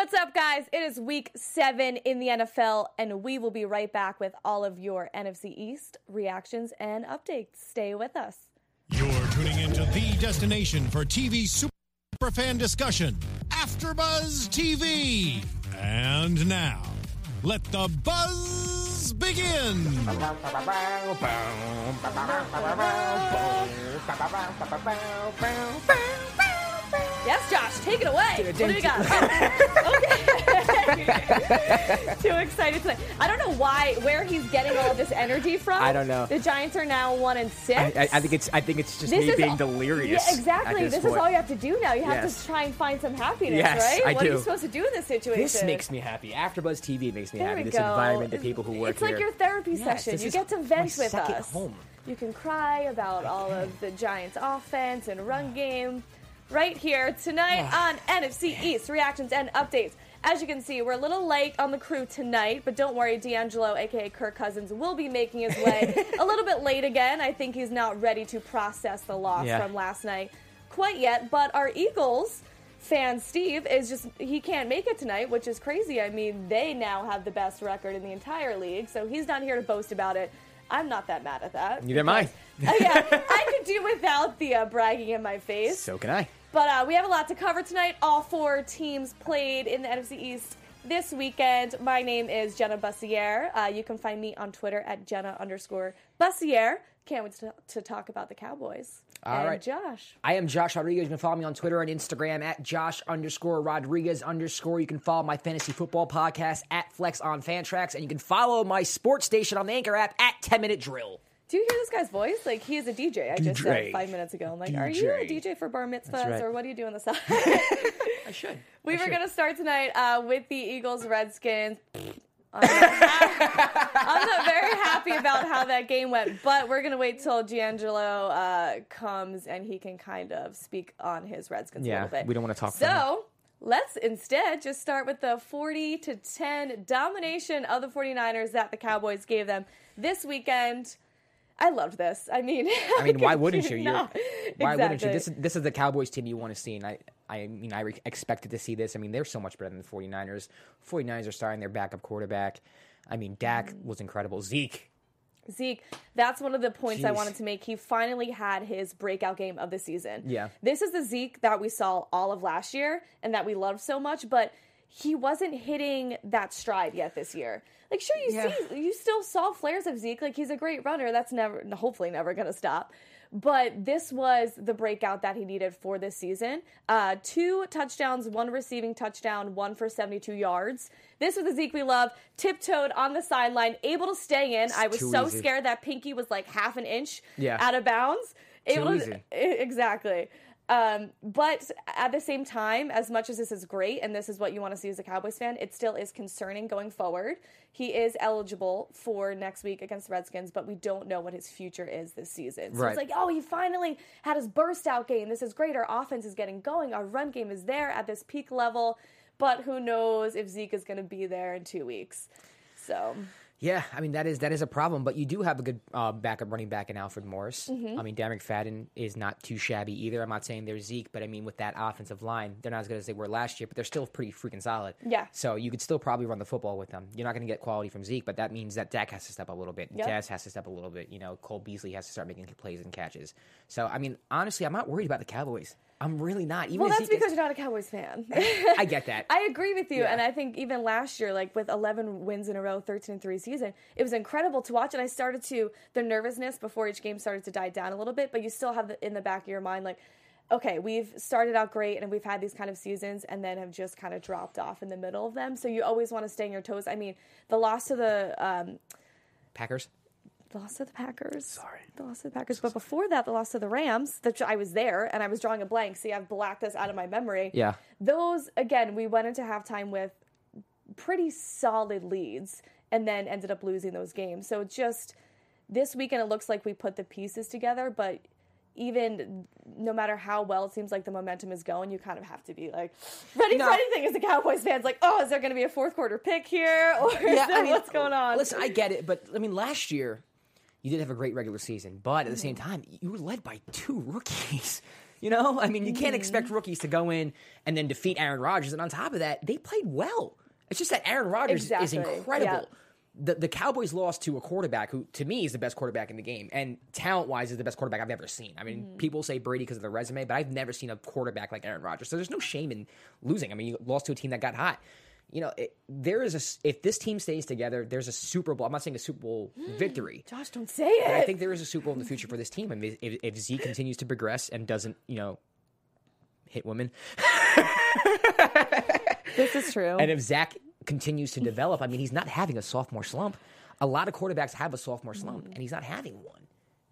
what's up, guys? It is week seven in the NFL, and we will be right back with all of your NFC East reactions and updates. Stay with us. You're tuning into the destination for TV superfan discussion, AfterBuzz TV. And now, let the buzz begin. Yes, Josh, take it away. What do we got? Oh, okay. Too excited. I don't know why, where he's getting all of this energy from. I don't know. The Giants are now one and six. I, I, I think it's I think it's just This me is being all- delirious. Yeah, exactly. This, is all you have to do now. You have Yes. to try and find some happiness, Yes, right? I what are you supposed to do in this situation? This makes me happy. AfterBuzz TV makes me There happy. This go. environment, the people who work It's here. like your therapy Yes, session. You get to vent with us. home. You can cry about all of the Giants' offense and run game right here tonight on NFC East reactions and updates. As you can see, we're a little late on the crew tonight, but don't worry, D'Angelo, aka Kirk Cousins, will be making his way a little bit late again. I think he's not ready to process the loss Yeah. from last night quite yet. But our Eagles fan Steve is just he can't make it tonight, which is crazy. I mean, they now have the best record in the entire league, so he's not here to boast about it. I'm not that mad at that. Neither am I. Uh, yeah, I could do without the uh, bragging in my face. So can I. But uh, we have a lot to cover tonight. All four teams played in the NFC East this weekend. My name is Jenna Bussier. Uh, you can find me on Twitter at Jenna underscore Bussier. Can't wait to, to talk about the Cowboys. All and right. Josh. I am Josh Rodriguez. You can follow me on Twitter and Instagram at Josh underscore Rodriguez underscore. You can follow my fantasy football podcast at Flex on Fantrax, and you can follow my sports station on the Anchor app at 10 Minute Drill. Do you hear this guy's voice? Like he is a DJ. I just said DJ. five minutes ago. I'm like, are you a DJ. DJ for bar mitzvahs right. or what do you do on the side? I should. we I were should. gonna start tonight uh, with the Eagles Redskins. I'm not, I'm not very happy about how that game went, but we're gonna wait till D'Angelo uh, comes and he can kind of speak on his Redskins a Yeah, little bit. we don't wanna talk. So let's instead just start with the 40 to 10 domination of the 49ers that the Cowboys gave them this weekend. I loved this. I mean, I mean, why wouldn't you? Not. why wouldn't you? This is this is the Cowboys team you want to see, and I I mean I re- expected to see this. I mean they're so much better than the 49ers. 49ers are starting their backup quarterback. I mean Dak Mm. was incredible. Zeke, Zeke, that's one of the points I wanted to make. He finally had his breakout game of the season. Yeah. This is the Zeke that we saw all of last year and that we loved so much, but he wasn't hitting that stride yet this year. Like, sure, you Yeah. see, you still saw flares of Zeke. Like, he's a great runner. That's never, hopefully, never going to stop. But this was the breakout that he needed for this season. Uh, two touchdowns, one receiving touchdown, one for 72 yards. This was the Zeke we love. Tiptoed on the sideline, able to stay in. I was so easy. scared that Pinky was like half an inch Yeah. out of bounds. Able to- exactly. Um, but at the same time, as much as this is great and this is what you want to see as a Cowboys fan, it still is concerning going forward. He is eligible for next week against the Redskins, but we don't know what his future is this season. So Right. it's like, oh, he finally had his burst out game. This is great. Our offense is getting going. Our run game is there at this peak level. But who knows if Zeke is going to be there in two weeks. So Yeah, I mean that is that is a problem, but you do have a good uh, backup running back in Alfred Morris. Mm-hmm. I mean, Darren McFadden is not too shabby either. I'm not saying they're Zeke, but I mean with that offensive line, they're not as good as they were last year, but they're still pretty freaking solid. Yeah. So you could still probably run the football with them. You're not going to get quality from Zeke, but that means that Dak has to step up a little bit. Yep. Jazz has to step up a little bit. You know, Cole Beasley has to start making plays and catches. So I mean, honestly, I'm not worried about the Cowboys. I'm really not. Even well, that's because you're not a Cowboys fan. I get that. I agree with you, Yeah. and I think even last year, like with 11 wins in a row, 13 and three season, it was incredible to watch. And I started to the nervousness before each game started to die down a little bit, but you still have the, in the back of your mind like. Okay, we've started out great and we've had these kind of seasons and then have just kind of dropped off in the middle of them. So you always want to stay on your toes. I mean, the loss to the um, Packers. The loss to the Packers. Sorry. The loss to the Packers. but before that, the loss to the Rams, that I was there and I was drawing a blank. See, I've blacked this out of my memory. Yeah. Those, again, we went into halftime with pretty solid leads and then ended up losing those games. So it's just this weekend, it looks like we put the pieces together, but even no matter how well it seems like the momentum is going, you kind of have to be like ready No. for anything as a Cowboys fans. Like, oh, is there going to be a fourth quarter pick here, or is there, what's going on? Listen, I get it, but I mean, last year you did have a great regular season, but at the same Mm-hmm. time, you were led by two rookies. You know, I mean, you can't Mm-hmm. expect rookies to go in and then defeat Aaron Rodgers. And on top of that, they played well. It's just that Aaron Rodgers is incredible. Yeah. The, the Cowboys lost to a quarterback who, to me, is the best quarterback in the game, and talent wise, is the best quarterback I've ever seen. I mean, Mm-hmm. people say Brady because of the resume, but I've never seen a quarterback like Aaron Rodgers. So there's no shame in losing. I mean, you lost to a team that got hot. You know, it, there is a if this team stays together, there's a Super Bowl. I'm not saying a Super Bowl mm. victory, Josh, don't say it. but I think there is a Super Bowl in the future for this team. I mean, if, if Zeke continues to progress and doesn't, you know, hit women, this is true. and if Zach continues to develop, I mean, he's not having a sophomore slump. A lot of quarterbacks have a sophomore slump, mm. and he's not having one.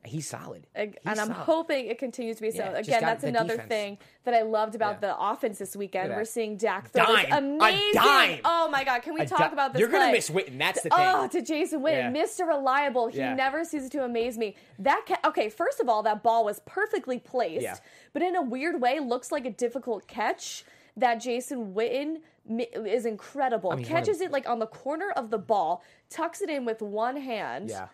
He's solid. He's and I'm solid. hoping it continues to be so. Yeah, Again, that's another defense. thing that I loved about Yeah. the offense this weekend. We're seeing Dak throw Dime. Amazing. Oh my god, can we A talk di- about this? You're gonna miss Witten. That's the oh, thing. Oh, to Jason Witten, Yeah. Mr. Reliable. He never ceases to amaze me. That ca- okay, first of all, that ball was perfectly placed, but in a weird way, looks like a difficult catch. That Jason Witten is incredible. mean, one of- Catches it like on the corner of the ball, tucks it in with one hand. yeah.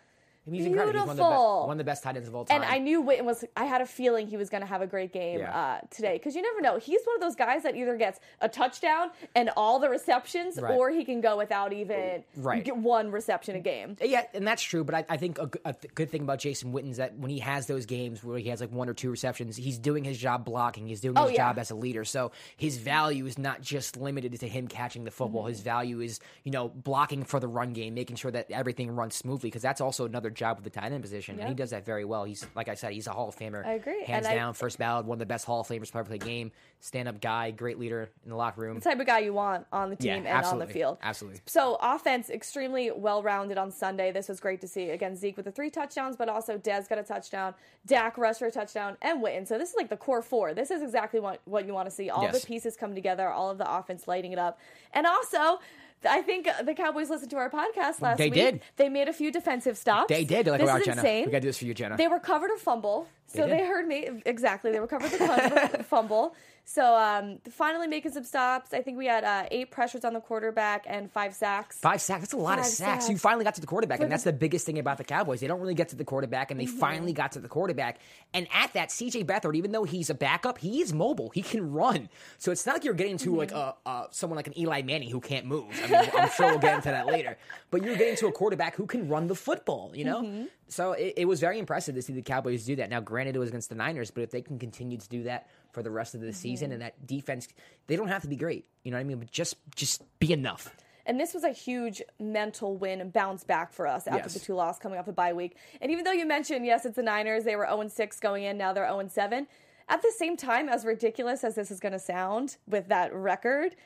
He's incredible. He's one of, the be- Beautiful. one of the best tight ends of all time. And I knew Witten was. I had a feeling he was going to have a great game Yeah. uh, today because you never know. He's one of those guys that either gets a touchdown and all the receptions, Right. or he can go without even Right. one reception a game. Yeah, and that's true. But I, I think a th- good thing about Jason Witten is that when he has those games where he has like one or two receptions, he's doing his job blocking. He's doing Oh, his yeah. job as a leader. So his value is not just limited to him catching the football. Mm-hmm. His value is you know blocking for the run game, making sure that everything runs smoothly because that's also another job with the tight end position, and he does that very well. He's like I said, he's a Hall of Famer. I agree. hands And I- down, first ballot, one of the best Hall of Famers to ever play game. Stand up guy, great leader in the locker room. The type of guy you want on the team Yeah, and on the field. Absolutely. So offense extremely well rounded on Sunday. This was great to see. Again, Zeke with the three touchdowns, but also Dez got a touchdown, Dak rushed for a touchdown, and Witten. So this is like the core four. This is exactly what what you want to see. All Yes. the pieces come together, all of the offense lighting it up, and also. I think the Cowboys listened to our podcast last They week. did. They made a few defensive stops. They did. They're like, this wow, is Jenna, insane. we got to do this for you, Jenna. They recovered a fumble. So They they, heard me. Exactly. They recovered the fumble- fumble. So um, finally making some stops. I think we had uh, eight pressures on the quarterback and five sacks. Five sacks. That's a lot of sacks. sacks. You finally got to the quarterback, and that's the biggest thing about the Cowboys. They don't really get to the quarterback, and they Mm-hmm. finally got to the quarterback. And at that, CJ Beathard, even though he's a backup, he is mobile. He can run. So it's not like you're getting to like Mm-hmm. a, uh, someone like an Eli Manning who can't move. I mean, I'm sure we'll get into that later. But you're getting to a quarterback who can run the football. You know. Mm-hmm. So it, it was very impressive to see the Cowboys do that. Now, granted, it was against the Niners, but if they can continue to do that for the rest of the season, Mm-hmm. and that defense, they don't have to be great. You know what I mean? But just just be enough. And this was a huge mental win and bounce back for us after Yes. the two loss coming off a bye week. And even though you mentioned, yes, it's the Niners, they were 0 6 going in, now they're 0 7. At the same time, as ridiculous as this is going to sound with that record,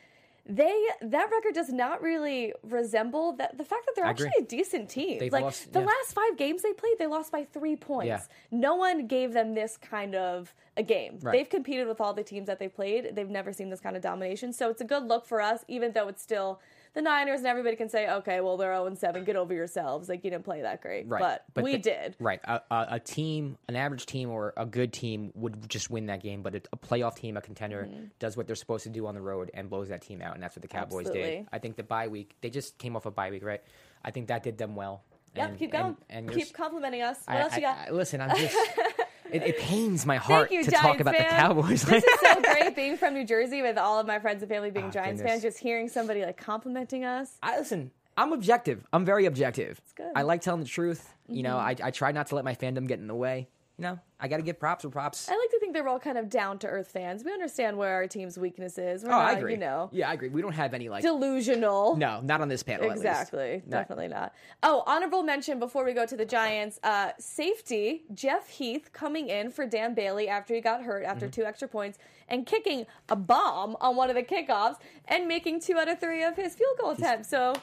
they that record does not really resemble that the fact that they're I actually agree. a decent team. They've like lost- the yeah. last five games they played, they lost by three points. Yeah. No one gave them this kind of a game. Right. They've competed with all the teams that they've played. They've never seen this kind of domination. So it's a good look for us, even though it's still the Niners and everybody can say, okay, well, they're 0 7. Get over yourselves. Like, you didn't play that great. Right. But, we the- did. Right. A, a, a team, an average team or a good team would just win that game, but a, a playoff team, a contender, Mm-hmm. does what they're supposed to do on the road and blows that team out, and that's what the Cowboys Absolutely. did. I think the bye week, they just came off a bye week, right? I think that did them well. Yep, And- keep going. And, and keep complimenting us. What I- else you I- got? I- listen, I'm just. it, it pains my heart you, to Giants talk about fan. the Cowboys. This is so great being from New Jersey with all of my friends and family being Ah, Giants goodness. fans, just hearing somebody like complimenting us. I listen. I'm objective. I'm very objective. good. Mm-hmm. I like telling the truth. You know, I, I try not to let my fandom get in the way. You know, I got to give props where props. I like to think they're all kind of down to earth fans. We understand where our team's weakness is. We're oh, not, I agree. you know, Yeah, I agree. We don't have any like. delusional. no, not on this panel. Exactly. No. Definitely not. Oh, honorable mention before we go to the Giants. Uh, safety, Jeff Heath coming in for Dan Bailey after he got hurt after Mm-hmm. two extra points and kicking a bomb on one of the kickoffs and making two out of three of his field goal attempts. So,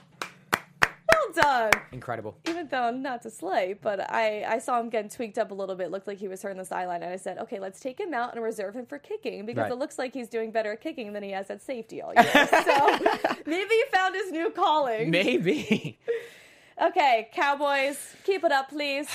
well done. Incredible. Even though not to slay, but I, I saw him getting tweaked up a little bit. Looked like he was hurt on the sideline, and I said, okay, let's take him out and reserve him for kicking because Right. it looks like he's doing better at kicking than he has at safety all year. so maybe he found his new calling. Maybe. Okay, Cowboys, keep it up, please.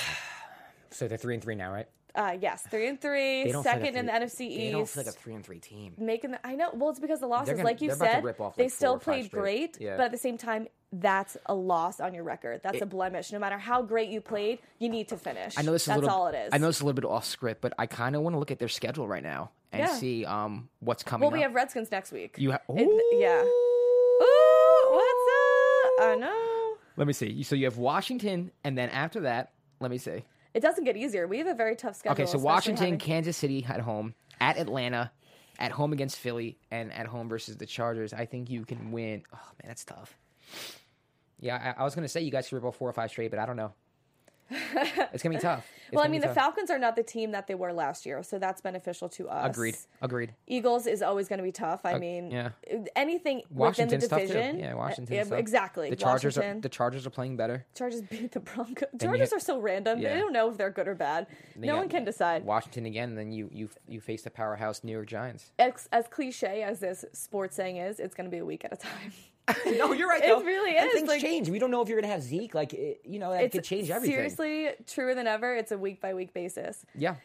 so they're three and three now, right? Uh, yes, three and three, They don't feel like a second in the three- NFC East. They don't feel like a three and three team. Making the, I know. Well, it's because the losses, gonna- like you they're about to said, rip off, they like, four still or five played straight. great, Yeah. but at the same time, that's a loss on your record. That's a blemish. No matter how great you played, you need to finish. I know this is that's a little, all it is. I know this is a little bit off script, but I kind of want to look at their schedule right now and Yeah. see um what's coming. Well, we up. have Redskins next week. you. Ha- It- yeah. Ooh. Ooh, what's up? I know. Let me see. So you have Washington, and then after that, let me see. It doesn't get easier. We have a very tough schedule. Okay, so Washington, having- Kansas City at home, at Atlanta, at home against Philly, and at home versus the Chargers. I think you can win. Oh man, that's tough. Yeah, I, I was gonna say you guys could rip off four or five straight, but I don't know. it's gonna be tough. It's Well, I mean, the tough. Falcons are not the team that they were last year, so that's beneficial to us. Agreed. Agreed. Eagles is always going to be tough. I mean, yeah. anything Washington's within the tough too. division. Yeah, uh, yeah, exactly. The Chargers are the Chargers are playing better. Chargers beat the Broncos. Chargers ha- are so random. Yeah. They don't know if they're good or bad. No one can decide. Washington again, then you you you face the powerhouse New York Giants. As, as cliche as this sports saying is, it's going to be a week at a time. no, you're right. It though. really And is, Things like- change. We don't know if you're gonna have Zeke. Like it, you know, it could change everything. seriously truer than ever. It's a week by week basis. Yeah.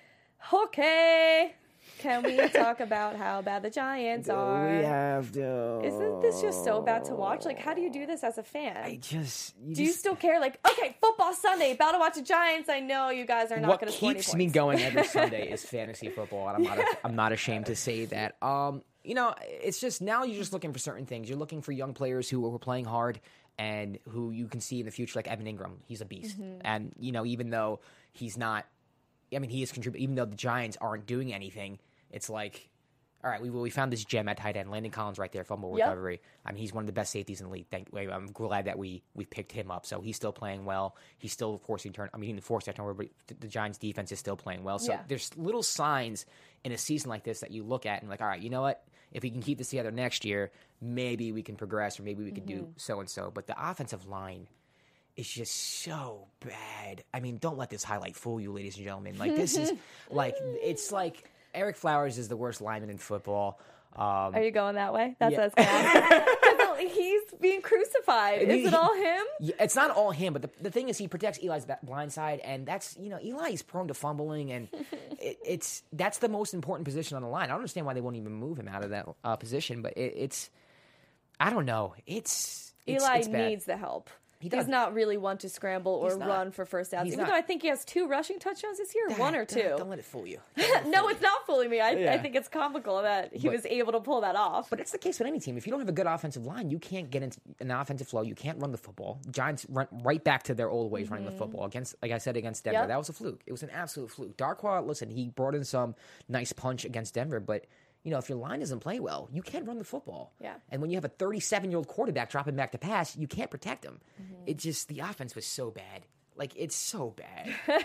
Okay. Can we talk about how bad the Giants are? We have to. Isn't this just so bad to watch? Like, how do you do this as a fan? I just. You do you still care? Like, okay, football Sunday, about to watch the Giants. I know you guys are not what going to any keeps me going every Sunday is fantasy football, and I'm not. I'm not ashamed to say that. Um, you know, it's just now you're just looking for certain things. You're looking for young players who are playing hard and who you can see in the future, like Evan Engram. He's a beast, Mm-hmm. and you know, even though he's not, I mean, he is contributing. Even though the Giants aren't doing anything, it's like. All right, we we found this gem at tight end, Landon Collins, right there, fumble Yep. recovery. I mean, he's one of the best safeties in the league. Thank, I'm glad that we we picked him up. So he's still playing well. He's still forcing turn. I mean, he didn't force that turnover, but the, the Giants' defense is still playing well. So Yeah. there's little signs in a season like this that you look at and like, all right, you know what? If we can keep this together next year, maybe we can progress, or maybe we can do so and so. But the offensive line is just so bad. I mean, don't let this highlight fool you, ladies and gentlemen. Like this is like it's like Ereck Flowers is the worst lineman in football. Um, Are you going that way? That's Yeah. was He's being crucified. Is he- it all him? It's not all him, but the, the thing is, he protects Eli's blind side, and that's you know Eli is prone to fumbling, and it, it's that's the most important position on the line. I don't understand why they won't even move him out of that uh, position, but it, it's I don't know. It's, it's Eli it's needs the help. He does. Not really want to scramble or He's not. run for first downs. He's Even not. though I think he has two rushing touchdowns this year, one or Don't- 2 Don't let it fool you. no, it's not fooling me. I, I Yeah. think it's comical that he But- was able to pull that off. But it's the case with any team. If you don't have a good offensive line, you can't get into an offensive flow. You can't run the football. Giants run right back to their old ways running the football against, like I said, against Denver. Mm-hmm. Yep. That was a fluke. It was an absolute fluke. Darkwa, listen, he brought in some nice punch against Denver, but you know if your line doesn't play well, you can't run the football. Yeah. And when you have a 37 year old quarterback dropping back to pass, you can't protect him. Mm-hmm. It just the offense was so bad. Like it's so bad.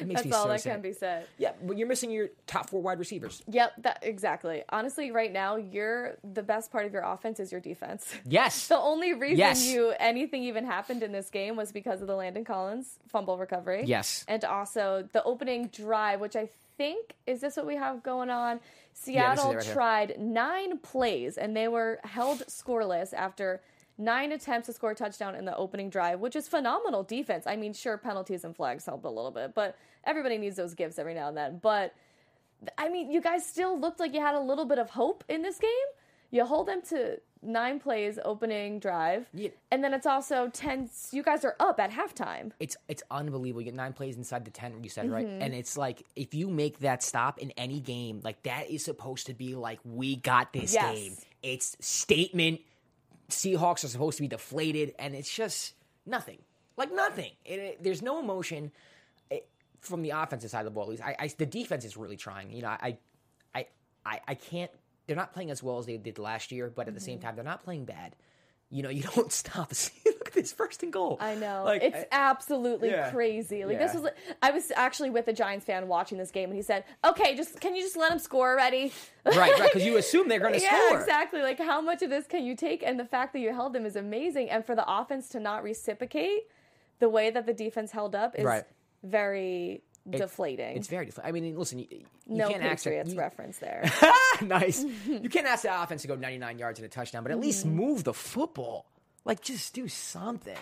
It makes That's me all so that sad. can be said. Yeah, but you're missing your top four wide receivers. Yep, that exactly. Honestly, right now, you're the best part of your offense is your defense. Yes. The only reason Yes. you anything even happened in this game was because of the Landon Collins fumble recovery. Yes. And also the opening drive, which I think is this what we have going on? Seattle it right here. tried nine plays and they were held scoreless after nine attempts to score a touchdown in the opening drive, which is phenomenal defense. I mean, sure, penalties and flags help a little bit, but everybody needs those gifts every now and then. But I mean, you guys still looked like you had a little bit of hope in this game. You hold them to nine plays opening drive, Yeah. and then it's also ten. You guys are up at halftime. it's it's unbelievable. You get nine plays inside the ten, you said right, Mm-hmm. and it's like if you make that stop in any game, like that is supposed to be like we got this Yes. game. It's statement. Seahawks are supposed to be deflated, and it's just nothing, like nothing. It, it- there's no emotion eh, from the offensive side of the ball. At least I, I, the defense is really trying. You know, I, I, I, I can't. They're not playing as well as they did last year, but at the same Mm-hmm. time, they're not playing bad. You know, you don't stop. Look at this first and goal. I know Like, it's I- absolutely yeah. crazy. Like this Yeah. was, I was actually with a Giants fan watching this game, and he said, "Okay, just can you just let him score already?" right, right, because you assume they're going to yeah, score. exactly. Like how much of this can you take? And the fact that you held them is amazing, and for the offense to not reciprocate the way that the defense held up is Right. very deflating. It's very. Def- I mean, listen, you, you no can't ask Patriots you, reference there. nice. you can't ask the offense to go 99 yards and a touchdown, but at least Mm-hmm. move the football. Like, just do something.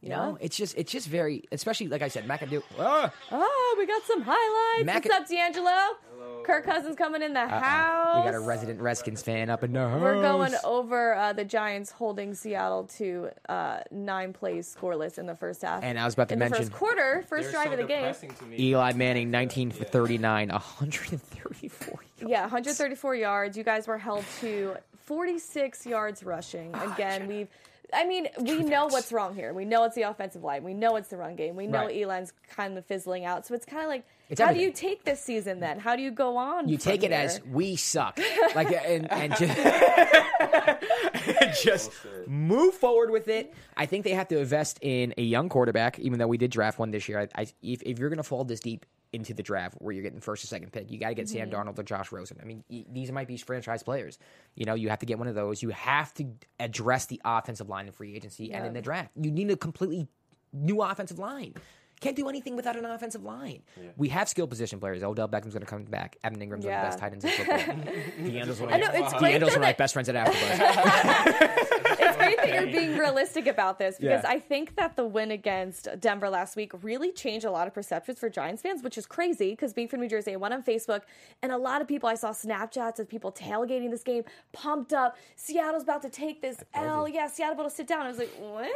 You Yeah. know, it's just, it's just very, especially like I said, McAdoo. Ah, oh, we got some highlights. Mac- What's up, D'Angelo? Hello. Kirk Cousins coming in the house. we got a resident Redskins fan up in the house. We're going over uh, the Giants holding Seattle to uh, nine plays scoreless in the first half. And I was about to in mention- the first quarter, 1st drive so of the game. depressing to me. Eli Manning, 19 for 39, 134 Yeah, 134 yards. You guys were held to 46 yards rushing. Ah, Again, we've. I mean, we know what's wrong here. We know it's the offensive line. We know it's the run game. We know Right. Elan's kind of fizzling out. So it's kind of like, It's how do you take this season then? How do you go on? You take it here? as we suck, like and and just, just move forward with it. I think they have to invest in a young quarterback, even though we did draft one this year. I, I, if, if you're going to fall this deep into the draft where you're getting first or second pick, you got to get Sam mm-hmm. Darnold or Josh Rosen. I mean, y- these might be franchise players. You know, you have to get one of those. You have to address the offensive line in free agency and in the draft. You need a completely new offensive line. Can't do anything without an offensive line. We have skill position players. Odell Beckham's going to come back. Evan Engram's one of Yeah. the best tight ends in football. Deandra's one of I know, my- it's great Deandra's one of that- my best friends at AfterBuzz. it's great that you're being realistic about this because Yeah. I think that the win against Denver last week really changed a lot of perceptions for Giants fans, which is crazy because being from New Jersey, I went on Facebook and a lot of people I saw Snapchats of people tailgating this game, pumped up. Seattle's about to take this L. Yeah, Seattle about to sit down. I was like, what?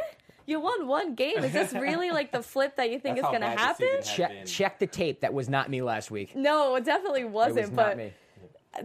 You won one game. Is this really like the flip that you think That's is going to happen? check, check the tape. That was not me last week. No, it definitely wasn't. was not but me.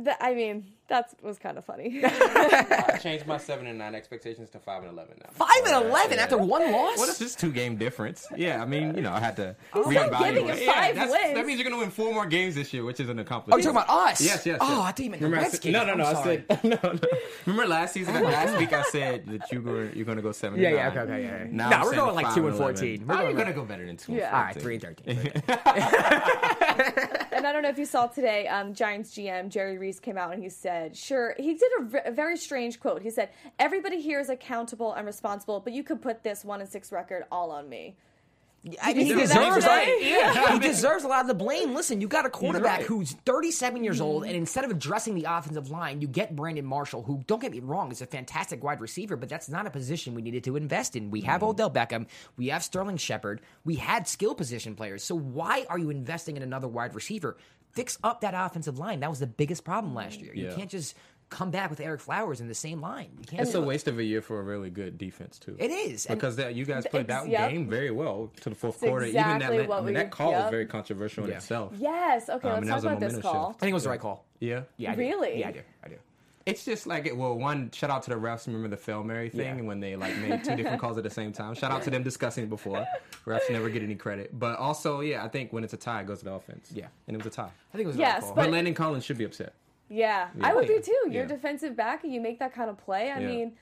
th- I mean, that was kind of funny. I changed my seven and nine expectations to five and eleven now. Five and eleven Yeah. after one loss. What is this two game difference. Yeah, I mean, you know, I had to still giving reevaluate. you Yeah, five that's- wins. That means you're going to win four more games this year, which is an oh, accomplishment. you're talking about us? Yes, yes. Oh, yes. I thought you meant the Remember I Redskins. no, no, no. I'm I sorry. said no, no. Remember last season? last week I said that you were you're going to go seven. Yeah, and yeah, nine. okay, okay, yeah, yeah. Now No, I'm we're going like two and 11. 14. We're Oh, going you're like- going to go better than two. Yeah. and All right, three and thirteen. And I don't know if you saw today, um, Giants GM Jerry Reese came out and he said, "Sure." He did a, v- a very strange quote. He said, "Everybody here is accountable and responsible, but you could put this one and six record all on me." I mean, he see that deserves today? like, he deserves a lot of the blame. Listen, you got a quarterback right. who's 37 years old, mm-hmm. and instead of addressing the offensive line, you get Brandon Marshall, who don't get me wrong, is a fantastic wide receiver, but that's not a position we needed to invest in. We have mm-hmm. Odell Beckham, we have Sterling Shepard, we had skill position players. So why are you investing in another wide receiver? Fix up that offensive line. That was the biggest problem last year. You can't just come back with Ereck Flowers in the same line. You can't. It's a waste of a year for a really good defense too. It is. Because that, you guys played that yep. game very well to the fourth It's quarter. exactly Even that, what I mean, we- that call yep. was very controversial in itself. Yes. Okay. Um, let's talk about this call. shift. I think it was the right call. Yeah, Yeah, I do. Really? Yeah, I do. I do. It's just like it. Well, one shout out to the refs. Remember the fail Mary thing Yeah. when they like made two different calls at the same time. Shout out to them discussing it before. Refs never get any credit, but also yeah, I think when it's a tie, it goes to the offense. Yeah. and it was a tie. I think it was the Yes, right call. But, But- Landon Collins should be upset. Yeah, Yeah. I would be too. You're Yeah. defensive back and you make that kind of play. I Yeah. mean,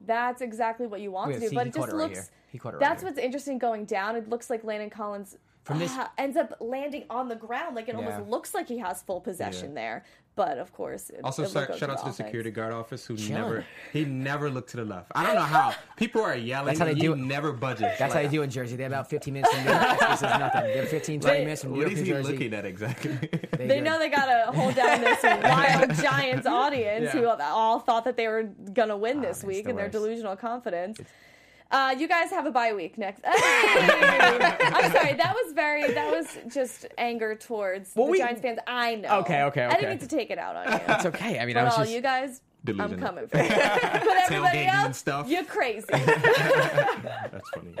that's exactly what you want Oh, yeah, to do. see, but he it just it right looks. here. He caught it right that's here. what's interesting going down. It looks like Landon Collins From this- uh, ends up landing on the ground. Like it Yeah. almost looks like he has full possession Yeah. there. But of course, it, Also, it shout goes shout out to the offense. security guard office who Chilling. never he never looked to the left. I don't know how people are yelling. That's how they and do he it. never budges. That's how they do in Jersey. They have about 15 minutes from New York. This is nothing. They have 15, 20 They- minutes from New What York, is New he Jersey. looking at exactly? They They know they gotta hold down this wild Giants audience who all thought that they were gonna win this it's week the in their delusional confidence. Uh, you guys have a bye week next. I'm sorry. That was very. That was just anger towards Well, the we- Giants fans. I know. Okay, okay, I didn't mean to take it out on you. It's okay. I mean, I was all just. you guys, I'm coming for you. but everybody Tailgating and else, stuff. you're crazy. That's funny.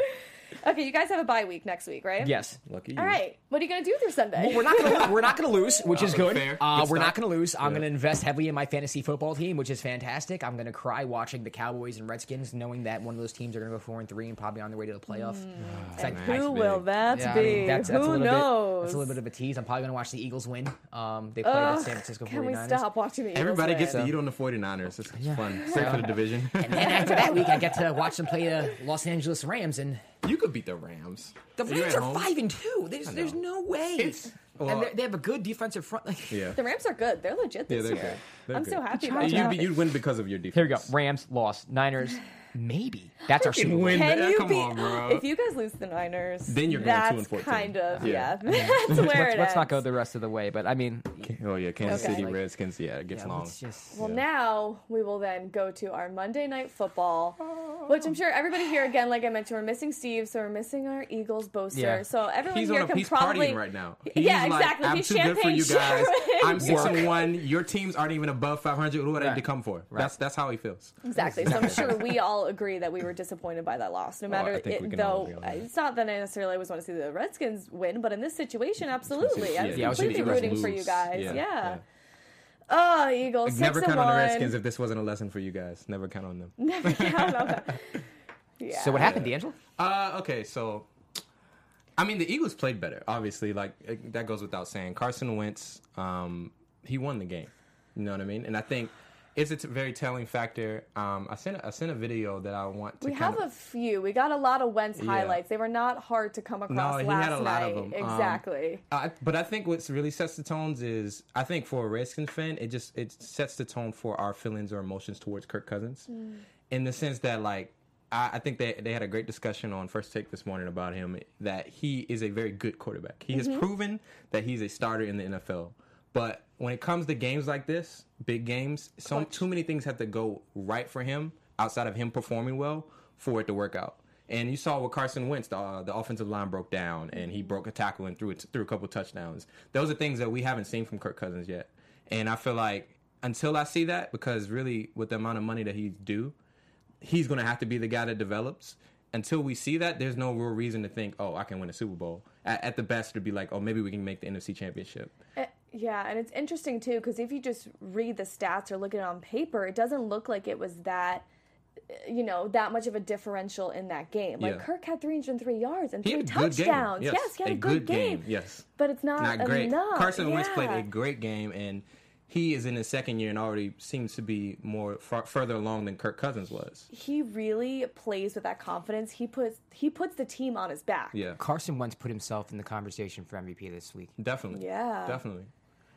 Okay, you guys have a bye week next week, right? yes. Lucky you. All right. What are you gonna do through Sunday? Well, we're not gonna we're not gonna lose, which is good. Fair. Uh, Good we're not start. gonna lose. I'm Yeah. gonna invest heavily in my fantasy football team, which is fantastic. I'm gonna cry watching the Cowboys and Redskins, knowing that one of those teams are gonna go four and three and probably on their way to the playoff. It's like, nice. Who big. will that yeah, I be? mean, that's, that's Who a little knows? Bit, that's a little bit of a tease. I'm probably gonna watch the Eagles win. Um, they play the San Francisco 49ers. Can we stop watching the Eagles Everybody win? gets to eat on the 49ers. It's fun. Safe for the division. And then after that week, I get to watch them play the Los Angeles Rams, and you could beat the Rams. the You're Rams at are home. five and two. There's there's no way. It's- well- and they're- they have a good defensive front. Like, Yeah. The Rams are good. They're legit Yeah, this they're year. good. They're I'm good. so happy The about You, that. you win because of your defense. Here we go. Rams lost. Niners maybe. That's our Super Bowl. win. Can you Come be? on, bro. If you guys lose the Niners, Then you're going that's 2 and 14. kind of Yeah. yeah. that's where let's, it let's not ends. go the rest of the way, but I mean, Oh yeah, Kansas Okay. City Like- Redskins. Yeah, it gets Yeah, long. let's just. Well, Yeah. now we will then go to our Monday night football, oh. Which I'm sure everybody here again, like I mentioned, we're missing Steve, so we're missing our Eagles boaster. Yeah. So everyone He's here on a, can he's probably partying right now. Yeah, like, exactly. I'm He's too good for you champagne guys. I'm six and one. Your teams aren't even above 500. What are Right. they come for? That's that's how he feels. Exactly. So I'm sure we all agree that we were disappointed by that loss. No matter I it, though, agree on that. it's not that I necessarily always want to see the Redskins win, but in this situation, absolutely, I was Yeah, completely rooting for you guys. Yeah, Yeah. yeah. Oh, Eagles. Six Never count on the. Redskins if this wasn't a lesson for you guys. Never count on them. Never count on them. Yeah. So what happened, D'Angelo? Uh, okay, so I mean the Eagles played better. Obviously, like it- that goes without saying. Carson Wentz, um, he won the game. You know what I mean? And I think it's a t- very telling factor. Um, I sent I sent a video that I want to. We have a few. We got a lot of Wentz Yeah. highlights. They were not hard to come across No, he last had a lot night. of them. Um, Exactly. I, but I think what really sets the tones is I think for a Redskins fan, it just it sets the tone for our feelings or emotions towards Kirk Cousins, in the sense that like I, I think they they had a great discussion on First Take this morning about him that he is a very good quarterback. He has proven that he's a starter in the NFL, but when it comes to games like this, big games, so too many things have to go right for him outside of him performing well for it to work out. And you saw with Carson Wentz, the, uh, the offensive line broke down, and he broke a tackle and threw it threw a couple touchdowns. Those are things that we haven't seen from Kirk Cousins yet. And I feel like until I see that, because really with the amount of money that he's due, he's going to have to be the guy that develops. Until we see that, there's no real reason to think, oh, I can win a Super Bowl. At, at the best, it'd be like, oh, maybe we can make the NFC Championship. Yeah, and it's interesting too because if you just read the stats or look at it on paper, it doesn't look like it was that, you know, that much of a differential in that game. Like Yeah. Kirk had 303 yards and He three had a good game. touchdowns. Yes, Yes, he had a, good, game. Yes. But it's not, not great. enough. Carson Wentz played a great game, and he is in his second year and already seems to be more far, further along than Kirk Cousins was. He really plays with that confidence. He puts he puts the team on his back. Yeah, Carson Wentz put himself in the conversation for MVP this week. definitely. Yeah. definitely.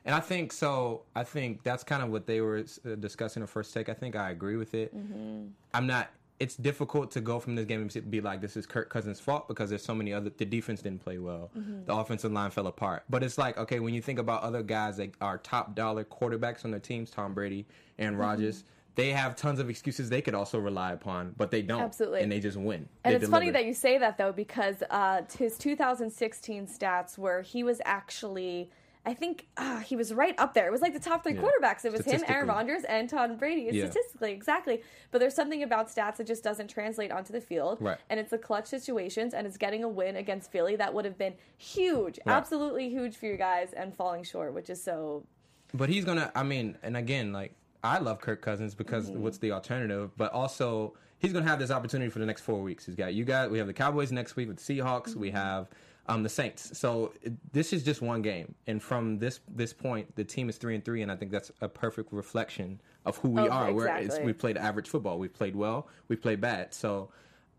And I think so. I think that's kind of what they were uh, discussing in first take. I think I agree with it. Mm-hmm. I'm not. It's difficult to go from this game and be like, this is Kirk Cousins' fault because there's so many other. The defense didn't play well. Mm-hmm. The offensive line fell apart. But it's like, okay, when you think about other guys that are top dollar quarterbacks on their teams, Tom Brady, Aaron Mm-hmm. Rodgers, they have tons of excuses they could also rely upon, but they don't. Absolutely. And they just win. And They it's funny that you say that though, because uh, his 2016 stats were he was actually, I think uh, he was right up there. It was like the top three Yeah. quarterbacks. It was him, Aaron Rodgers, and Tom Brady. Yeah. Statistically, exactly. But there's something about stats that just doesn't translate onto the field. Right. And it's the clutch situations, and it's getting a win against Philly that would have been huge, Right. absolutely huge for you guys, and falling short, which is so. But he's gonna. I mean, and again, like I love Kirk Cousins because Mm-hmm. what's the alternative? But also, he's gonna have this opportunity for the next four weeks. He's got you guys. We have the Cowboys next week with the Seahawks. We Mm-hmm. have um, the Saints. So it, this is just one game, and from this this point, the team is three and three, and I think that's a perfect reflection of who we Oh, are. We're, it's, exactly. we played average football. We played well. We played bad. So.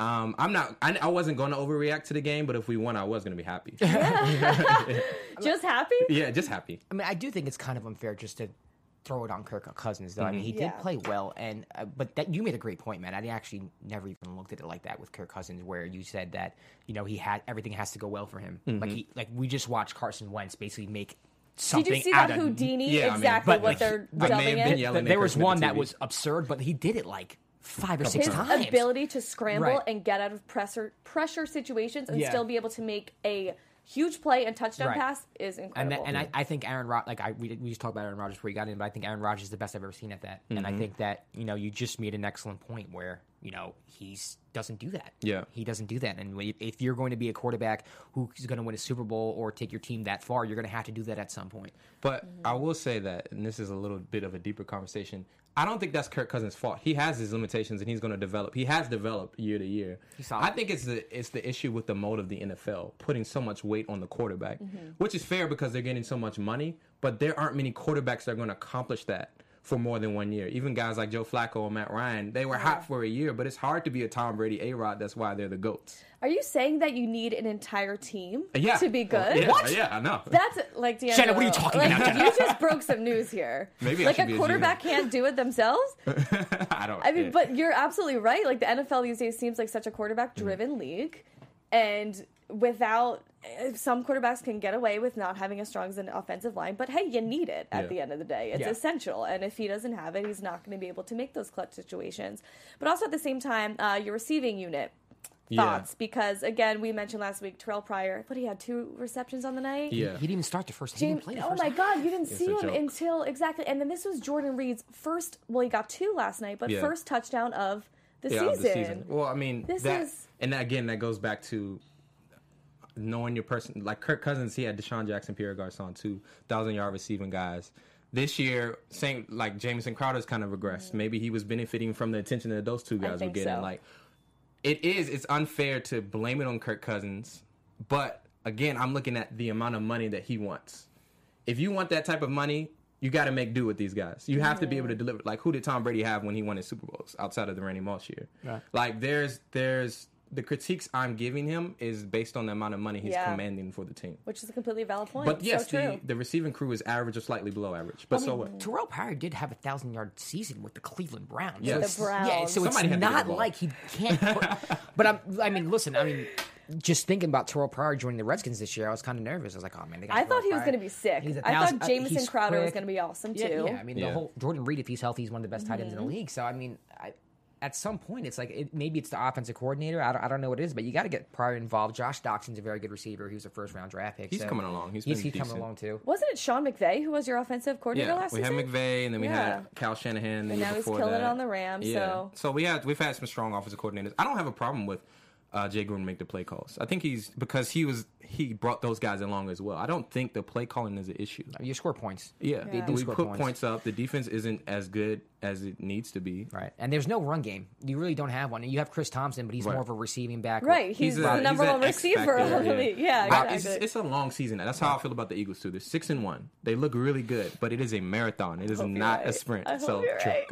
Um, I'm not. I, I wasn't going to overreact to the game, but if we won, I was going to be happy. Just happy? yeah, just happy. I mean, I do think it's kind of unfair just to throw it on Kirk Cousins, though. I mean, he Yeah. did play well, and uh, but that you made a great point, man. I actually never even looked at it like that with Kirk Cousins, where you said that you know he had everything has to go well for him. Like he, like we just watched Carson Wentz basically make Did you see that of Houdini? Yeah, I mean, exactly but, what like, they're I dubbing have been it. yelling There was with the one that was absurd, but he did it like five or six his times. ability to scramble Right. and get out of pressure pressure situations and Yeah. still be able to make a huge play and touchdown Right. pass is And incredible. that, and I, I think Aaron Rod like I we, we just talked about Aaron Rodgers before he got in, but I think Aaron Rodgers is the best I've ever seen at that. And I mm-hmm. think that you know you just made an excellent point where you know he doesn't do that. Yeah. he doesn't do that. And if you're going to be a quarterback who's going to win a Super Bowl or take your team that far, you're going to have to do that at some point. But I will say that, and this is a little bit of a deeper conversation. I don't think that's Kirk Cousins' fault. He has his limitations, and he's going to develop. He has developed year to year. I think it's the it's the issue with the mode of the NFL, putting so much weight on the quarterback, Mm-hmm. which is fair because they're getting so much money. But there aren't many quarterbacks that are going to accomplish that for more than one year. Even guys like Joe Flacco and Matt Ryan, they were hot for a year, but it's hard to be a Tom Brady, A Rod. That's why they're the goats. Are you saying that you need an entire team Yeah, to be good? Yeah, What? Yeah, I know. That's like D'Angelo. Jenna, what are you talking like, about, You just broke some news here. Maybe like should a be a quarterback GM. can't do it themselves. I don't. I mean, yeah. but you're absolutely right. Like the NFL these days seems like such a quarterback-driven Mm-hmm. league, and without eh, some quarterbacks can get away with not having as strong as an offensive line. But hey, you need it at Yeah. the end of the day. It's Yeah. essential, and if he doesn't have it, he's not going to be able to make those clutch situations. But also at the same time, uh, your receiving unit. Yeah. Thoughts because again we mentioned last week Terrelle Pryor, but he had two receptions on the night. yeah. He didn't even start the first. He James, didn't play the oh first my half. God, you didn't see him joke. until exactly, and then this was Jordan Reed's first. Well, he got two last night, but Yeah. first touchdown of the, yeah, of season. Well, I mean, This that, is- and again, that goes back to knowing your person. Like Kirk Cousins, he had DeSean Jackson, Pierre Garcon, two thousand yard receiving guys. This year, same like Jamison Crowder's kind of regressed. Mm-hmm. Maybe he was benefiting from the attention that those two guys were think getting. so. Like, it is. It's unfair to blame it on Kirk Cousins, but again, I'm looking at the amount of money that he wants. If you want that type of money, you got to make do with these guys. You have to be able to deliver. Like, who did Tom Brady have when he won his Super Bowls outside of the Randy Moss year? Right. Like, there's there's the critiques I'm giving him is based on the amount of money he's Yeah. commanding for the team. which is a completely valid point. But yes, so the, the receiving crew is average or slightly below average. But so what? Terrelle Pryor did have a thousand yard season with the Cleveland Browns. Yes. So The Browns. Yeah, so Somebody it's had to get not like he can't. Put, but I'm, I mean, listen, I mean, just thinking about Terrelle Pryor joining the Redskins this year, I was kind of nervous. I was like, oh man, they got I Terrell thought he was going to be sick. He's a I thousand- thought uh, Jameson he's Crowder was going to be awesome too. yeah, I mean, Yeah. the whole Jordan Reed, if he's healthy, he's one of the best tight ends in Mm-hmm. the league. So I mean, I, at some point, it's like it, maybe it's the offensive coordinator. I don't, I don't know what it is, but you got to get Pryor involved. Josh Doctson's a very good receiver. He was a first round draft pick. He's so coming along. He's he's, been he's coming along too. Wasn't it Sean McVay who was your offensive coordinator Yeah, last we had season? McVay, and then we Yeah. had Cal Shanahan. The And now he's before killing it that. on the Rams, Yeah, so- we had we've had some strong offensive coordinators. I don't have a problem with uh, Jay Gruden make the play calls. I think he's because he was he brought those guys along as well. I don't think the play calling is an issue. You score points. Yeah, They do we put points. points. up. The defense isn't as good as it needs to be. Right. And there's no run game. You really don't have one. You have Chris Thompson, but he's Right. more of a receiving back. Right, he's, a- the number he's one receiver factor, of the league. Yeah, But exactly. it's, it's a long season. That's how I feel about the Eagles too. They're six and one. They look really good, but it is a marathon. It is hope you're not a sprint. I hope so, you're right.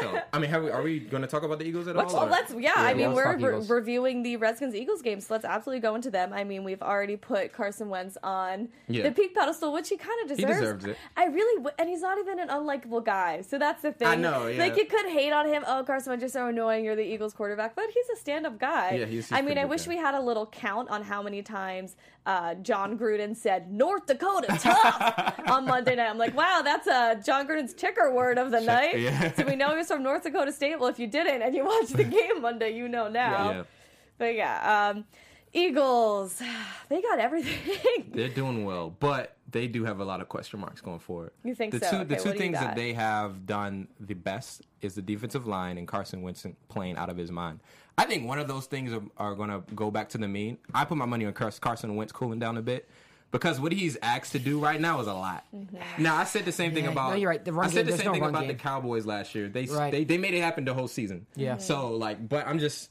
So I mean, have we, are we going to talk about the Eagles at Let's- all? Well, let's yeah. I mean, we're re- reviewing the Redskins Eagles game, so let's absolutely go into them. I mean, we've already put Carson Wentz on Yeah. the peak pedestal, which he kind of deserves. He deserves. deserves it. I really, w- and he's not even an unlikable guy, so that's the thing. I know, yeah. Like you could hate on him. Oh, Carson Wentz, you're so annoying. You're the Eagles quarterback, but he's a stand-up guy. Yeah, he's- he's I mean, I wish guy. we had a little count on how many times uh, Jon Gruden said North Dakota tough on Monday night. I'm like, wow, that's uh, Jon Gruden's ticker word of the night. yeah. So we know he was from North Dakota State. Well, if you didn't and you watched the game Monday, you know now. Yeah. But yeah, um, Eagles, they got everything. They're doing well, but they do have a lot of question marks going forward. You think the so? Two, Okay, the two things that they have done the best is the defensive line and Carson Wentz playing out of his mind. I think one of those things are, are going to go back to the mean. I put my money on Carson Wentz cooling down a bit. Because what he's asked to do right now is a lot. Mm-hmm. Now I said the same thing Yeah, about. no, you're right. The run I said game, the same no thing about game. the Cowboys last year. They Right. they they made it happen the whole season. Yeah. So like, but I'm just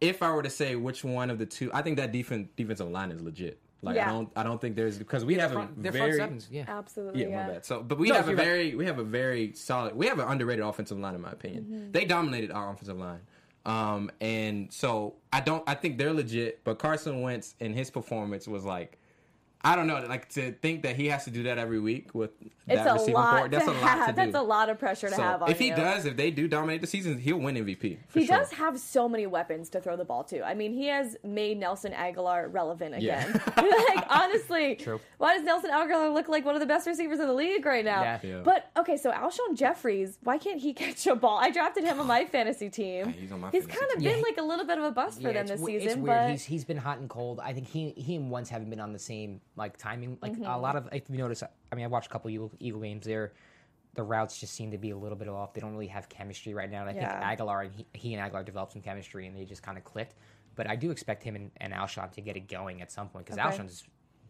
if I were to say which one of the two, I think that defense defensive line is legit. Like Yeah. I don't I don't think there's because we have Front, a very front sevens. Yeah. Absolutely. yeah, Yeah. my bad. So, but we No, have a you're right. very we have a very solid we have an underrated offensive line in my opinion. Mm-hmm. They dominated our offensive line. Um and so I don't I think they're legit, but Carson Wentz in his performance was like I don't know, like to think that he has to do that every week with It's that a receiving core, that's a lot have. to do. That's a lot of pressure to so have on if he you. does, if they do dominate the season, he'll win MVP. for He sure. does have so many weapons to throw the ball to. I mean, he has made Nelson Agholor relevant Yeah. again. like honestly, True. why does Nelson Agholor look like one of the best receivers in the league right now? Yeah. Yeah. But okay, so Alshon Jeffries, why can't he catch a ball? I drafted him on my fantasy team. he's on my He's fantasy kind of team. been Yeah, like a little bit of a bust for them it's, this we- season, it's weird. but He's he's been hot and cold. I think he he and Wentz haven't been on the same like timing. Like Mm-hmm. a lot of if you notice, I mean, I watched a couple Eagle, Eagle games there. The routes just seem to be a little bit off. They don't really have chemistry right now. And I Yeah. think Agholor and he, he and Agholor developed some chemistry, and they just kind of clicked. But I do expect him and, and Alshon to get it going at some point because Okay. Alshon's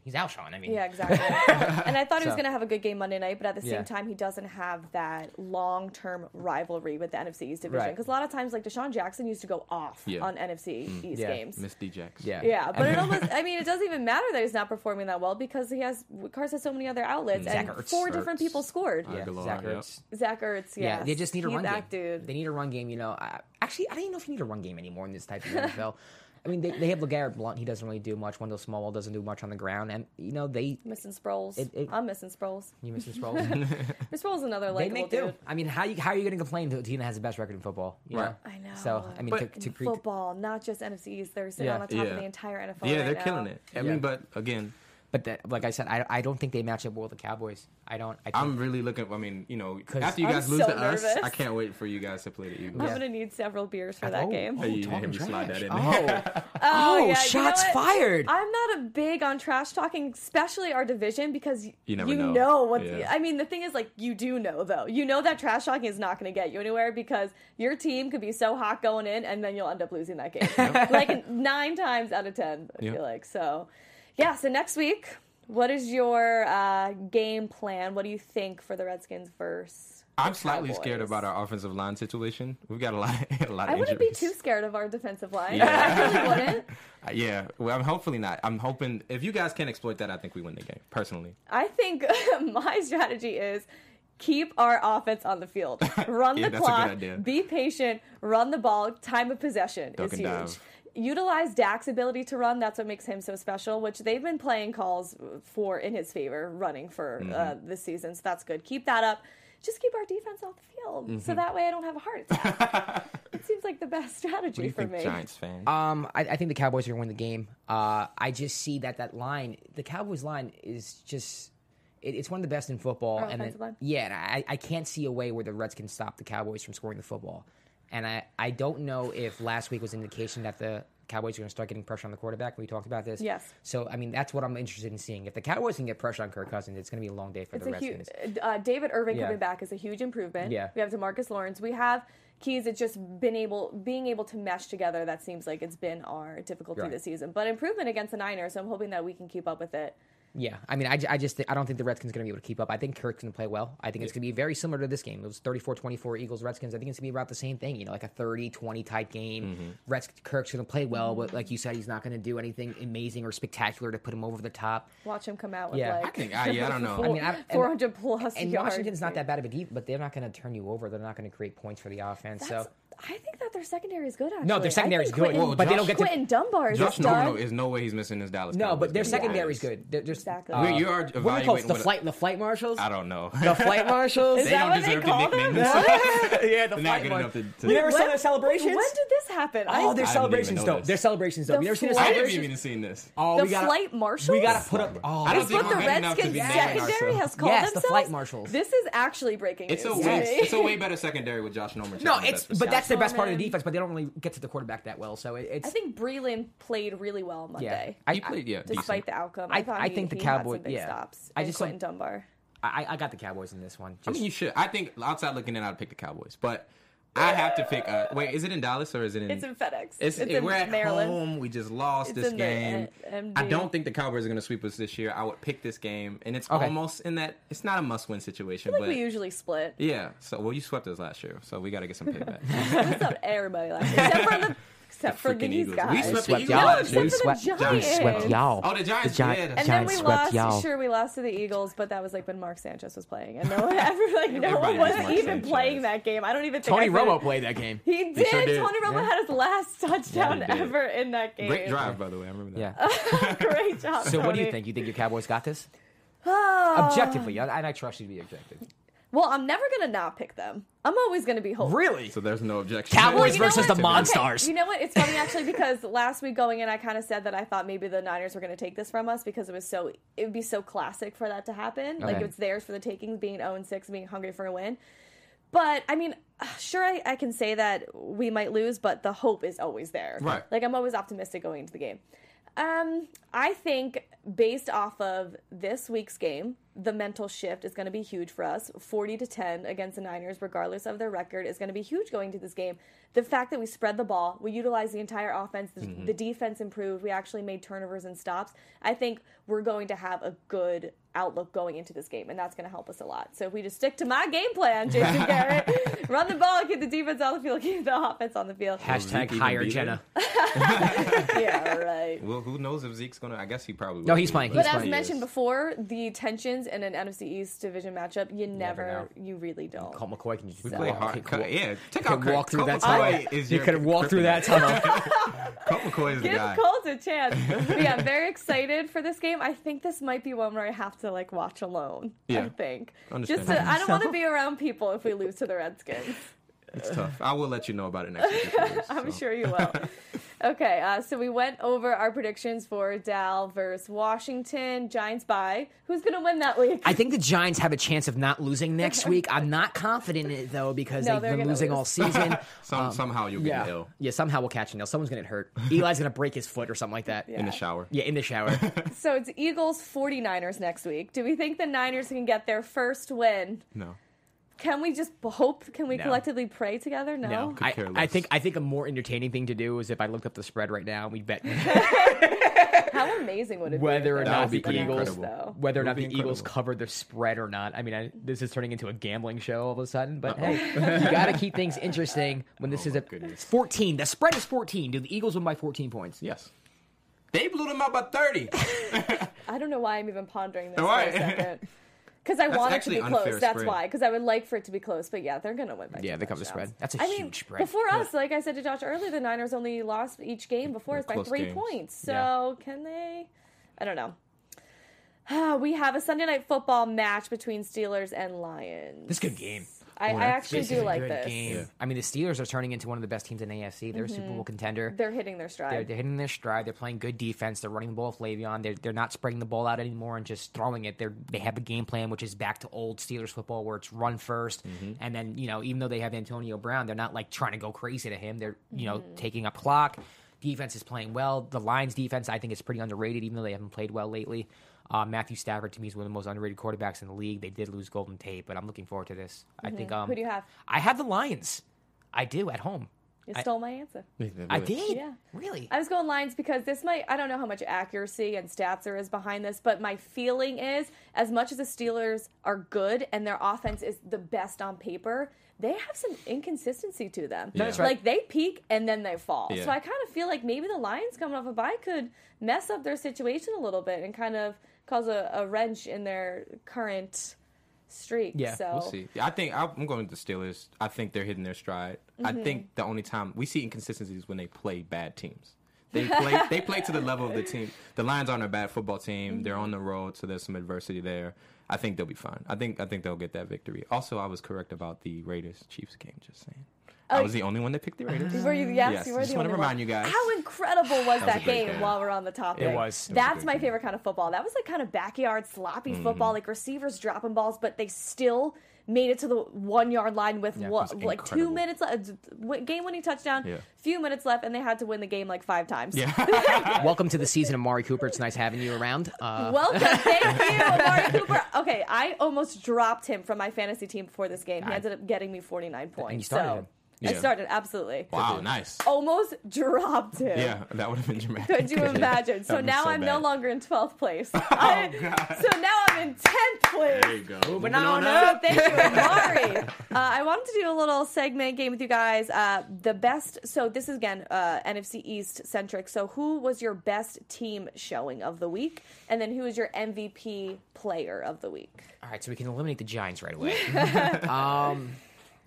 he's Alshon. I mean, Yeah, exactly. and I thought he was So- going to have a good game Monday night, but at the same Yeah. time, he doesn't have that long term rivalry with the NFC East division. Right. Because a lot of times, like DeSean Jackson used to go off Yeah. on NFC mm. East Yeah. games. Miss DJX. yeah, Yeah, but it almost, I mean, it doesn't even matter that he's not performing that well because he has, Cars has so many other outlets, Zach and Ertz. four different people scored. yeah. Agholor, Zach yeah. Ertz. Zach Ertz, Yeah, they just need a He- run that game. dude. They need a run game. You know, I, actually, I don't even know if you need a run game anymore in this type of NFL. I mean, they, they have LeGarrette Blount. He doesn't really do much. Wendell Smallwood doesn't do much on the ground, and you know they. Missing Sproles. It- it- I'm missing Sproles. You missing Sproles? Miss Sproles is another they likable make do. dude. I mean, how you how are you going to complain to a team that has the best record in football? You Right. know? I know. So I mean, But- to, to In create, football, not just NFCs. They're sitting Yeah. on the top Yeah. of the entire NFL. Yeah, right they're now. killing it. I Yeah. mean, but again, but that, like I said, I, I don't think they match up well with the Cowboys. I don't. I think, I'm really looking. I mean, you know, after you I'm guys lose so to us. I can't wait for you guys to play the Eagles. I'm gonna need several beers for that oh, game. Oh, you talking hear me slide that in Oh, there. Oh, oh, yeah, you know shots fired. I'm not a big on trash talking, especially our division, because y- You never know. what. Yeah. I mean, the thing is, like, you do know though. You know that trash talking is not going to get you anywhere because your team could be so hot going in, and then you'll end up losing that game, like nine times out of ten. I Yeah. feel like so. Yeah. So next week What is your uh, game plan? What do you think for the Redskins versus? the I'm slightly scared about our offensive line situation. We've got a lot, a lot I wouldn't be too scared of our defensive line. Yeah. I really wouldn't. Uh, yeah, well, I'm hopefully not. I'm hoping if you guys can exploit that, I think we win the game. Personally, I think my strategy is keep our offense on the field. Run Yeah, the that's a good clock. Be patient. Run the ball. Time of possession is huge. dive. Utilize Dak's ability to run. That's what makes him so special. Which they've been playing calls for in his favor, running for uh, Mm-hmm. this season. So that's good. Keep that up. Just keep our defense off the field, Mm-hmm. so that way I don't have a heart attack. it seems like the best strategy what do you for think, me. Giants fan? Um, I, I think the Cowboys are going to win the game. Uh, I just see that that line, the Cowboys line, is just it's one of the best in football. Our and then, line? yeah, and I, I can't see a way where the Reds can stop the Cowboys from scoring the football. And I, I don't know if last week was an indication that the Cowboys are going to start getting pressure on the quarterback. We talked about this. Yes. So I mean, that's what I'm interested in seeing. If the Cowboys can get pressure on Kirk Cousins, it's going to be a long day for It's the huge. Redskins. Uh, David Irving Yeah. coming back is a huge improvement. Yeah. we have Demarcus Lawrence. We have keys. It's just been able being able to mesh together. That seems like it's been our difficulty Right. this season. But improvement against the Niners. So I'm hoping that we can keep up with it. Yeah, I mean, I, I just I don't think the Redskins are going to be able to keep up. I think Kirk's going to play well. I think it's going to be very similar to this game. It was 34-24 Eagles Redskins. I think it's going to be about the same thing. You know, like a 30-20 type game. Mm-hmm. Reds Kirk's going to play well, but like you said, he's not going to do anything amazing or spectacular to put him over the top. Watch him come out with Yeah. like I think- I- yeah, I don't know. four- I mean, I- and- 400 plus And yards. Washington's not that bad of a deep, but they're not going to turn you over. They're not going to create points for the offense. That's- so I think that their secondary is good. Actually, no, their secondary is good, Quinton, Well, but they don't Josh- get to. Quinton Dunbar is Josh a stud. Norman is no way he's missing his Dallas. No, but their secondary is good. They're just Exactly. uh, you are what do we call The what- flight, the flight marshals. I don't know. The flight marshals. Is They that don't what deserve to call nickname them? yeah, the They're flight good mar- enough to. to You never saw their celebrations? When did this happen? Oh, their I didn't celebrations know though. this. Their celebrations though. The You never seen this? flight- I haven't even seen this. Oh, the we gotta, flight marshals. We gotta put up. Oh, I don't think what the good enough to Redskins secondary has called Yes, the themselves. flight marshals. This is actually breaking It's a news. way, it's a way better secondary with Josh Norman. no, it's but that's their best part of the defense. But they don't really get to the quarterback that well. So it, it's I think Breeland played really well on yeah. Monday. I, He played, yeah, despite decent. the outcome, I- I, thought I he, think the he had Cowboy- some big yeah. stops. I just Quinton don't- Dunbar. I, I got the Cowboys in this one. I mean, you should. I think outside looking in, I'd pick the Cowboys. But I have to pick. Uh, wait, is it in Dallas or is it in? It's in FedEx. It's, It's it- in we're at Maryland. home. We just lost It's this in the, game. MD. I don't think the Cowboys are going to sweep us this year. I would pick this game, and it's Okay. almost in that. It's not a must-win situation, I feel like but we usually split. yeah. So well, you swept us last year, so we got to get some payback. What's up, everybody? Last year. Except for the except for freaking these Eagles. guys. We we swept swept y'all. No, we for the swept, we swept y'all. Oh, the Giants Gi- did. And Giants then we swept lost. y'all. Sure, we lost to the Eagles, but that was like when Mark Sanchez was playing, and no one ever like no one was Mark even Sanchez. playing that game. I don't even think Tony said Romo played that game. He did. sure did. Tony Romo Yeah. had his last touchdown Yeah, ever in that game. Great drive, by the way. I remember that. Yeah. Great job. So what do you think? You think your Cowboys got this? Objectively, and I, I trust you to be objective. Well, I'm never gonna not pick them. I'm always gonna be hopeful. Really? So there's no objection. Cowboys Well, you know versus what? the Monstars. Okay, you know what? It's funny actually because last week going in, I kind of said that I thought maybe the Niners were going to take this from us because it was so it would be so classic for that to happen. Like it's theirs for the taking, being 0 6, being hungry for a win. But I mean, sure, I, I can say that we might lose, but the hope is always there. Right. Like I'm always optimistic going into the game. Um, I think based off of this week's game, the mental shift is going to be huge for us. 40 to 10 against the Niners, regardless of their record, is going to be huge going to this game. The fact that we spread the ball, we utilized the entire offense, the, Mm-hmm. the defense improved, we actually made turnovers and stops. I think we're going to have a good outlook going into this game, and that's going to help us a lot. So if we just stick to my game plan, Jason Garrett, run the ball, keep the defense on the field, keep the offense on the field. Hashtag even hire be Jenna. yeah, right. Well, who knows if Zeke's gonna? I guess he probably. No, will he's be, playing. But He's as playing. mentioned before, the tensions in an NFC East division matchup, you never, know. you really don't. Colt McCoy can you just We play hard. he cut- could- yeah, check he out could walk through Colt that McCoy tunnel. Is You your could walk through that kryptonite. tunnel. Colt McCoy is the Give guy. Colts a chance. But yeah, I'm very excited for this game. I think this might be one where I have to like watch alone. I Yeah. think. Just Understandable. to, I don't want to be around people if we lose to the Redskins. It's tough. I will let you know about it next week. if I'm so. sure you will. Okay, uh, so we went over our predictions for Dal versus Washington. Giants by. Who's gonna win that week? I think the Giants have a chance of not losing next week. I'm not confident in it though because No, they've been losing lose. all season. Some, somehow you'll get yeah, ill yeah. Somehow we'll catch an ill. Someone's gonna get hurt. Eli's gonna break his foot or something like that. in the shower. Yeah, in the shower. so it's Eagles 49ers next week. Do we think the Niners can get their first win? No. Can we just hope? Can we No. collectively pray together? No. No, I, care I less. think I think a more entertaining thing to do is if I looked up the spread right now, we bet. How How amazing would it be? Whether if or they That not would be the pretty Eagles, incredible. though. whether or It not the be Eagles incredible. covered their spread or not. I mean, I, this is turning into a gambling show all of a sudden. But hey, you got to keep things interesting when this Oh is my a goodness. 14. The spread is 14. Do the Eagles win by 14 points? Yes. They blew them out by 30. I don't know why I'm even pondering this Why? for a second. Because I That's want it to be close. That's spread. why. Because I would like for it to be close. But yeah, they're gonna win by. Yeah, they cover the spread. That's a I huge mean, spread. Before us, like I said to Josh earlier, the Niners only lost each game before us by three games. points. So can they? I don't know. we have a Sunday night football match between Steelers and Lions. This a good game. I, I actually do like good this. game. Yeah. I mean, the Steelers are turning into one of the best teams in AFC. They're a Super mm-hmm. Bowl contender. They're hitting their stride. They're, they're hitting their stride. They're playing good defense. They're running the ball with Le'Veon. They're, they're not spreading the ball out anymore and just throwing it. They're, they have a game plan, which is back to old Steelers football where it's run 1st mm-hmm. And then, you know, even though they have Antonio Brown, they're not like trying to go crazy to him. They're, you know, mm-hmm. taking up clock. Defense is playing well. The Lions defense, I think, is pretty underrated, even though they haven't played well lately. Uh, Matthew Stafford, to me, is one of the most underrated quarterbacks in the league. They did lose Golden Tate, but I'm looking forward to this. I think. Um, Who do you have? I have the Lions. I do at home. You I- stole my answer. I did. Yeah. Really? I was going Lions because this might, I don't know how much accuracy and stats there is behind this, but my feeling is as much as the Steelers are good and their offense is the best on paper, they have some inconsistency to them. Yeah. That's right. Like they peak and then they fall. Yeah. So I kind of feel like maybe the Lions coming off a bye could mess up their situation a little bit and kind of cause a, a wrench in their current streak. Yeah, so We'll see. I think I'm going with the Steelers. I think they're hitting their stride. I Mm-hmm. think the only time we see inconsistencies when they play bad teams. They play they play to the level of the team. The Lions aren't a bad football team. They're on the road, so there's some adversity there. I think they'll be fine. I think I think they'll get that victory. Also, I was correct about the Raiders Chiefs game. Just saying, I was the only one that picked the Raiders. Were you? Yes, Yes, you were just the wanna remind one. you guys. How incredible was was that, a great game, game. While we're on the topic, It was. It That's great my game. favorite kind of football. That was like kind of backyard sloppy Mm-hmm. football, like receivers dropping balls, but they still made it to the one yard line with it what, like two incredible. minutes left. Game winning touchdown, Yeah. few minutes left, and they had to win the game like five times. Welcome to the season of Mari Cooper. It's nice having you around. Uh, Welcome, thank you, Amari Cooper. Okay, I almost dropped him from my fantasy team before this game. He I- ended up getting me 49 points. started so him. I started absolutely. Wow, nice. Almost dropped him. Yeah, that would have been dramatic. Could you imagine? So now so I'm no longer in 12th place. I- God. So now I'm in 10th place. There you go. Moving Moving on So up. thank you, Amari. uh, I wanted to do a little segment game with you guys. Uh, the best. So this is again uh, NFC East centric. So who was your best team showing of the week, and then who was your MVP player of the week? all right, so we can eliminate the Giants right away. um,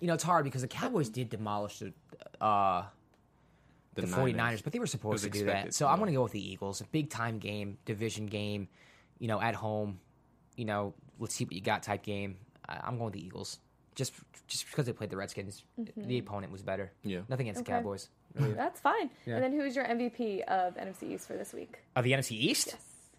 you know, it's hard because the Cowboys did demolish the, uh, the, 49ers, Niners. but they were supposed to do that. So I'm going to go with the Eagles. A big time game, division game, you know, at home, you know, let's see what you got type game. I, I'm going with the Eagles. Just just because they played the Redskins, the opponent was better. Yeah. Nothing against Okay. the Cowboys. That's fine. And then who is your MVP of NFC East for this week? Of the NFC East?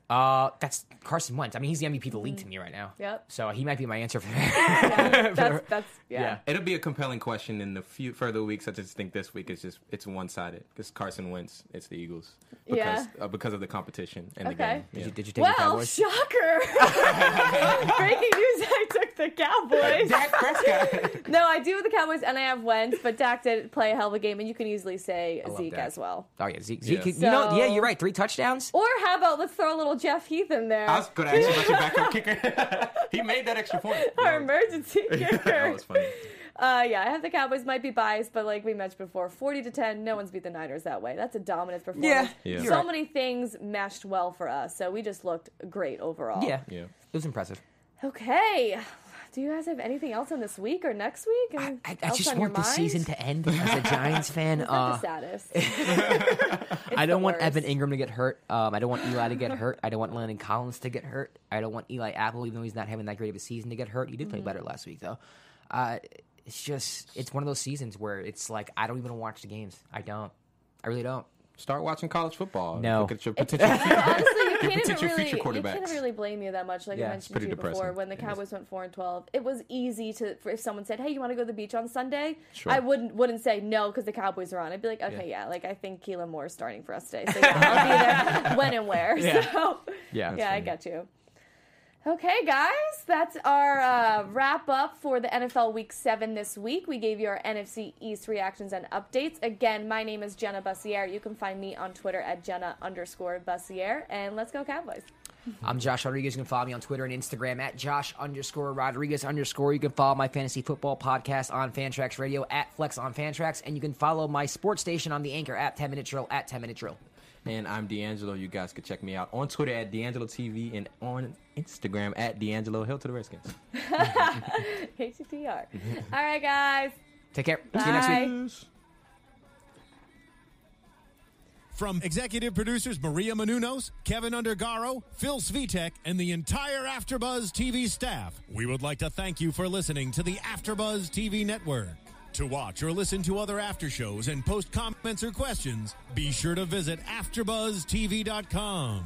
Uh, that's Carson Wentz. I mean, he's the MVP of the league to me right now. Yep. So he might be my answer for Yeah, that's that's yeah. Yeah. It'll be a compelling question in the few further weeks. I just think this week is just it's one sided because Carson Wentz, it's the Eagles because Yeah. uh, because of the competition in Okay. the game. Did Yeah. you, did you take the Well, Cowboys? shocker! Breaking news: I took the Cowboys. Dak Prescott. No, I do with the Cowboys, and I have Wentz, but Dak did play a hell of a game, and you can easily say love Zeke Dak. as well. Oh yeah, Zeke. Zeke Yeah. you know, yeah, you're right. Three touchdowns. Or how about let's throw a little Jeff Heath in there, I was going to ask you about your backup kicker. he made that extra point. our emergency that kicker. was funny. Uh, yeah, I have the Cowboys might be biased, but like we mentioned before, forty to ten, no one's beat the Niners that way. That's a dominant performance. Yeah, Yeah. so right. many things meshed well for us, so we just looked great overall. Yeah, Yeah. it was impressive. Okay. Do you guys have anything else on this week or next week? I, I, I just want the season to end as a Giants fan. Uh, the saddest? I don't want worst. Evan Engram to get hurt. Um, I don't want Eli to get hurt. I don't want Landon Collins to get hurt. I don't want Eli Apple, even though he's not having that great of a season, to get hurt. He did Mm-hmm. play better last week, though. Uh, it's just, it's one of those seasons where it's like I don't even watch the games. I don't. I really don't. Start watching college football. No. Look at your potential. Honestly, you can't even potential really, future you can't really blame you that much. Like Yeah, I mentioned to pretty you before, when the It is. Cowboys went four and twelve, it was easy to for if someone said, "Hey, you want to go to the beach on Sunday?" Sure. I wouldn't wouldn't say no because the Cowboys are on. I'd be like, "Okay, yeah, like I think Kellen Moore is starting for us today, so yeah, I'll be there when and where." Yeah. So Yeah. yeah, I funny. get you. Okay, guys, that's our uh, wrap up for the NFL Week 7 this week. We gave you our NFC East reactions and updates. Again, my name is Jenna Bussier. You can find me on Twitter at Jenna underscore Bussier. And let's go, Cowboys. I'm Josh Rodriguez. You can follow me on Twitter and Instagram at Josh underscore Rodriguez underscore. You can follow my fantasy football podcast on Fantrax Radio at Flex on Fantrax. And you can follow my sports station on the Anchor app, 10 Minute Drill at 10 Minute Drill. And I'm D'Angelo. You guys can check me out on Twitter at D'Angelo TV and on Instagram at D'Angelo. Hill to the Redskins. HTR. All right, guys. Take care. See you next Bye. week. From executive producers Maria Menounos, Kevin Undergaro, Phil Svitek, and the entire AfterBuzz TV staff, we would like to thank you for listening to the AfterBuzz TV network. To watch or listen to other after shows and post comments or questions, be sure to visit AfterBuzzTV.com.